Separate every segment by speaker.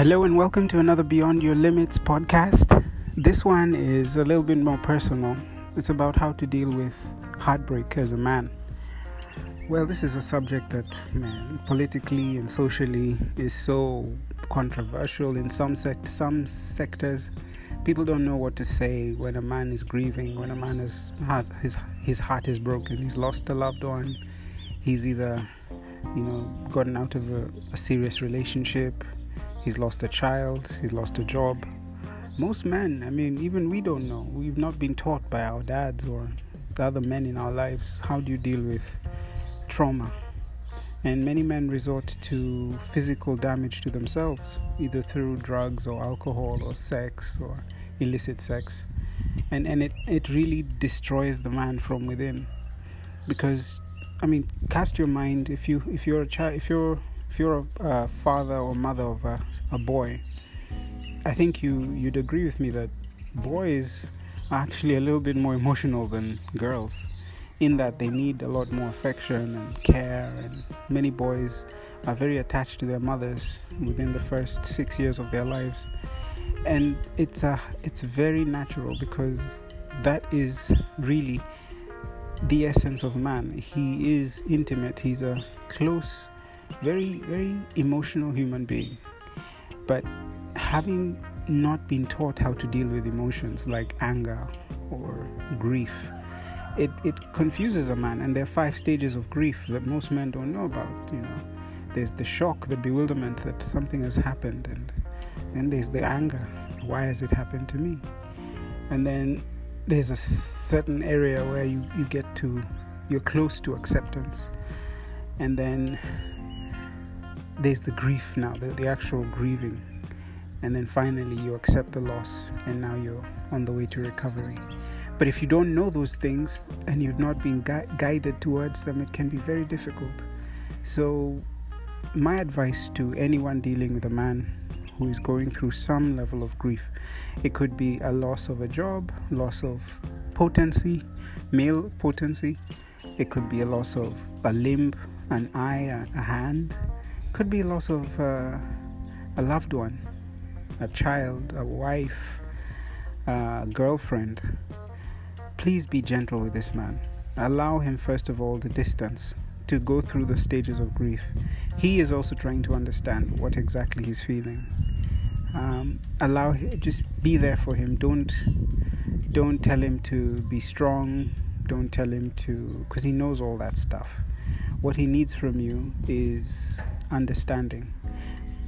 Speaker 1: Hello, and welcome to another Beyond Your Limits podcast. This one is a little bit more personal. It's about how to deal with heartbreak as a man. Well, this is a subject that, man, politically and socially is so controversial in some sect- some sectors. People don't know what to say when a man is grieving, when a man has his his heart is broken, he's lost a loved one, he's either you know gotten out of a, a serious relationship He's lost a child, he's lost a job. Most men, I mean, even we don't know. We've not been taught by our dads or the other men in our lives how do you deal with trauma. And many men resort to physical damage to themselves, either through drugs or alcohol or sex or illicit sex. And, and it, it really destroys the man from within. Because I mean, cast your mind if you if you're a child if you're if you're a, a father or mother of a, a boy, I think you you'd agree with me that boys are actually a little bit more emotional than girls in that they need a lot more affection and care and many boys are very attached to their mothers within the first 6 years of their lives. And it's a it's very natural because that is really the essence of man. He is intimate. He's a close very, very emotional human being. But having not been taught how to deal with emotions like anger or grief, it, it confuses a man. And there are five stages of grief that most men don't know about. You know, there's the shock, the bewilderment that something has happened, and then there's the anger. Why has it happened to me? And then there's a certain area where you, you get to, you're close to acceptance. And then there's the grief now, the, the actual grieving. And then finally, you accept the loss, and now you're on the way to recovery. But if you don't know those things and you've not been gui- guided towards them, it can be very difficult. So, my advice to anyone dealing with a man who is going through some level of grief it could be a loss of a job, loss of potency, male potency, it could be a loss of a limb, an eye, a, a hand, could be loss of uh, a loved one, a child, a wife, a girlfriend. Please be gentle with this man. Allow him, first of all, the distance to go through the stages of grief. He is also trying to understand what exactly he's feeling. Um, allow him, just be there for him. Don't don't tell him to be strong. Don't tell him to, because he knows all that stuff. What he needs from you is understanding.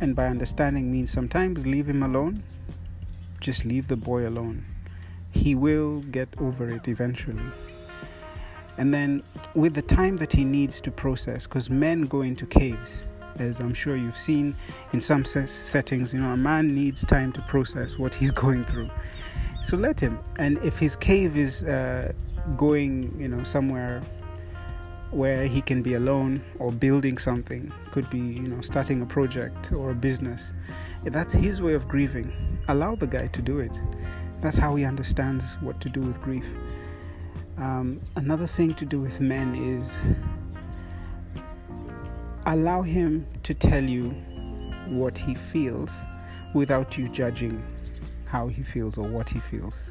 Speaker 1: And by understanding means sometimes leave him alone. Just leave the boy alone. He will get over it eventually. And then, with the time that he needs to process, because men go into caves, as I'm sure you've seen in some settings, you know, a man needs time to process what he's going through. So let him. And if his cave is uh, going, you know, somewhere where he can be alone or building something. Could be you know starting a project or a business. That's his way of grieving. Allow the guy to do it. That's how he understands what to do with grief. Um, another thing to do with men is allow him to tell you what he feels without you judging how he feels or what he feels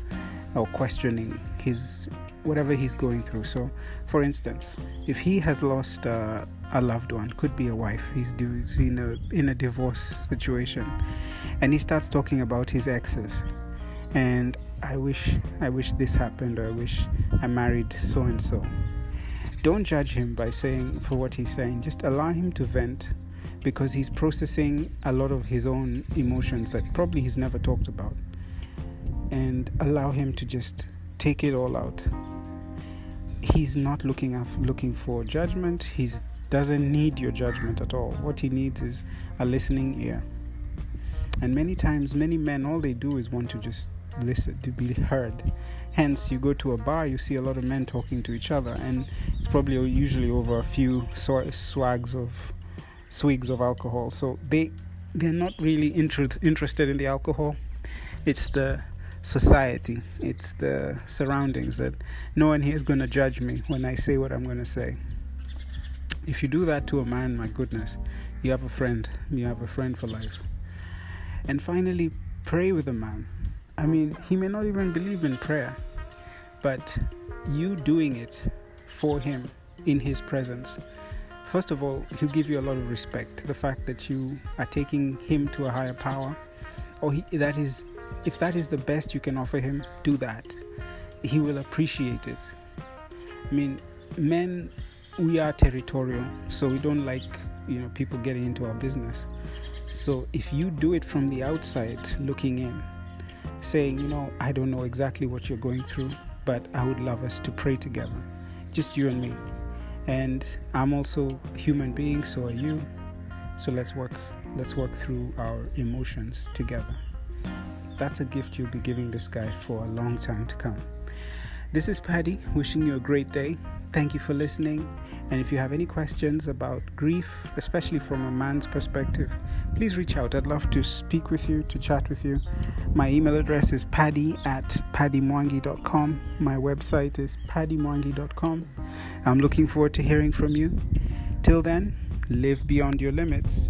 Speaker 1: or questioning his whatever he's going through. So, for instance, if he has lost uh, a loved one, could be a wife, he's, in a in a divorce situation, and he starts talking about his exes, and I wish I wish this happened, or I wish I married so and so. Don't judge him by saying for what he's saying. Just allow him to vent because he's processing a lot of his own emotions that probably he's never talked about and allow him to just take it all out he's not looking af- looking for judgment. He doesn't need your judgment at all. What he needs is a listening ear. And many times, many men, all they do is want to just listen, to be heard. Hence, you go to a bar, you see a lot of men talking to each other, and it's probably usually over a few swags of swigs of alcohol. So they they're not really inter- interested in the alcohol. It's the society, it's the surroundings that no one here is going to judge me when I say what I'm going to say. If you do that to a man, my goodness, you have a friend. You have a friend for life. And finally, pray with a man. I mean, he may not even believe in prayer, but you doing it for him in his presence. First of all, he'll give you a lot of respect. The fact that you are taking him to a higher power, or he, that is, if that is the best you can offer him, do that. He will appreciate it. I mean, men, we are territorial, so we don't like you know people getting into our business. So if you do it from the outside, looking in, saying, you know, I don't know exactly what you're going through, but I would love us to pray together, just you and me. And I'm also a human being, so are you. So let's work. Let's work through our emotions together. That's a gift you'll be giving this guy for a long time to come. This is Paddy wishing you a great day. Thank you for listening. And if you have any questions about grief, especially from a man's perspective, please reach out. I'd love to speak with you, to chat with you. My email address is paddy at paddymwangi.com. My website is paddymwangi.com. I'm looking forward to hearing from you. Till then, live beyond your limits.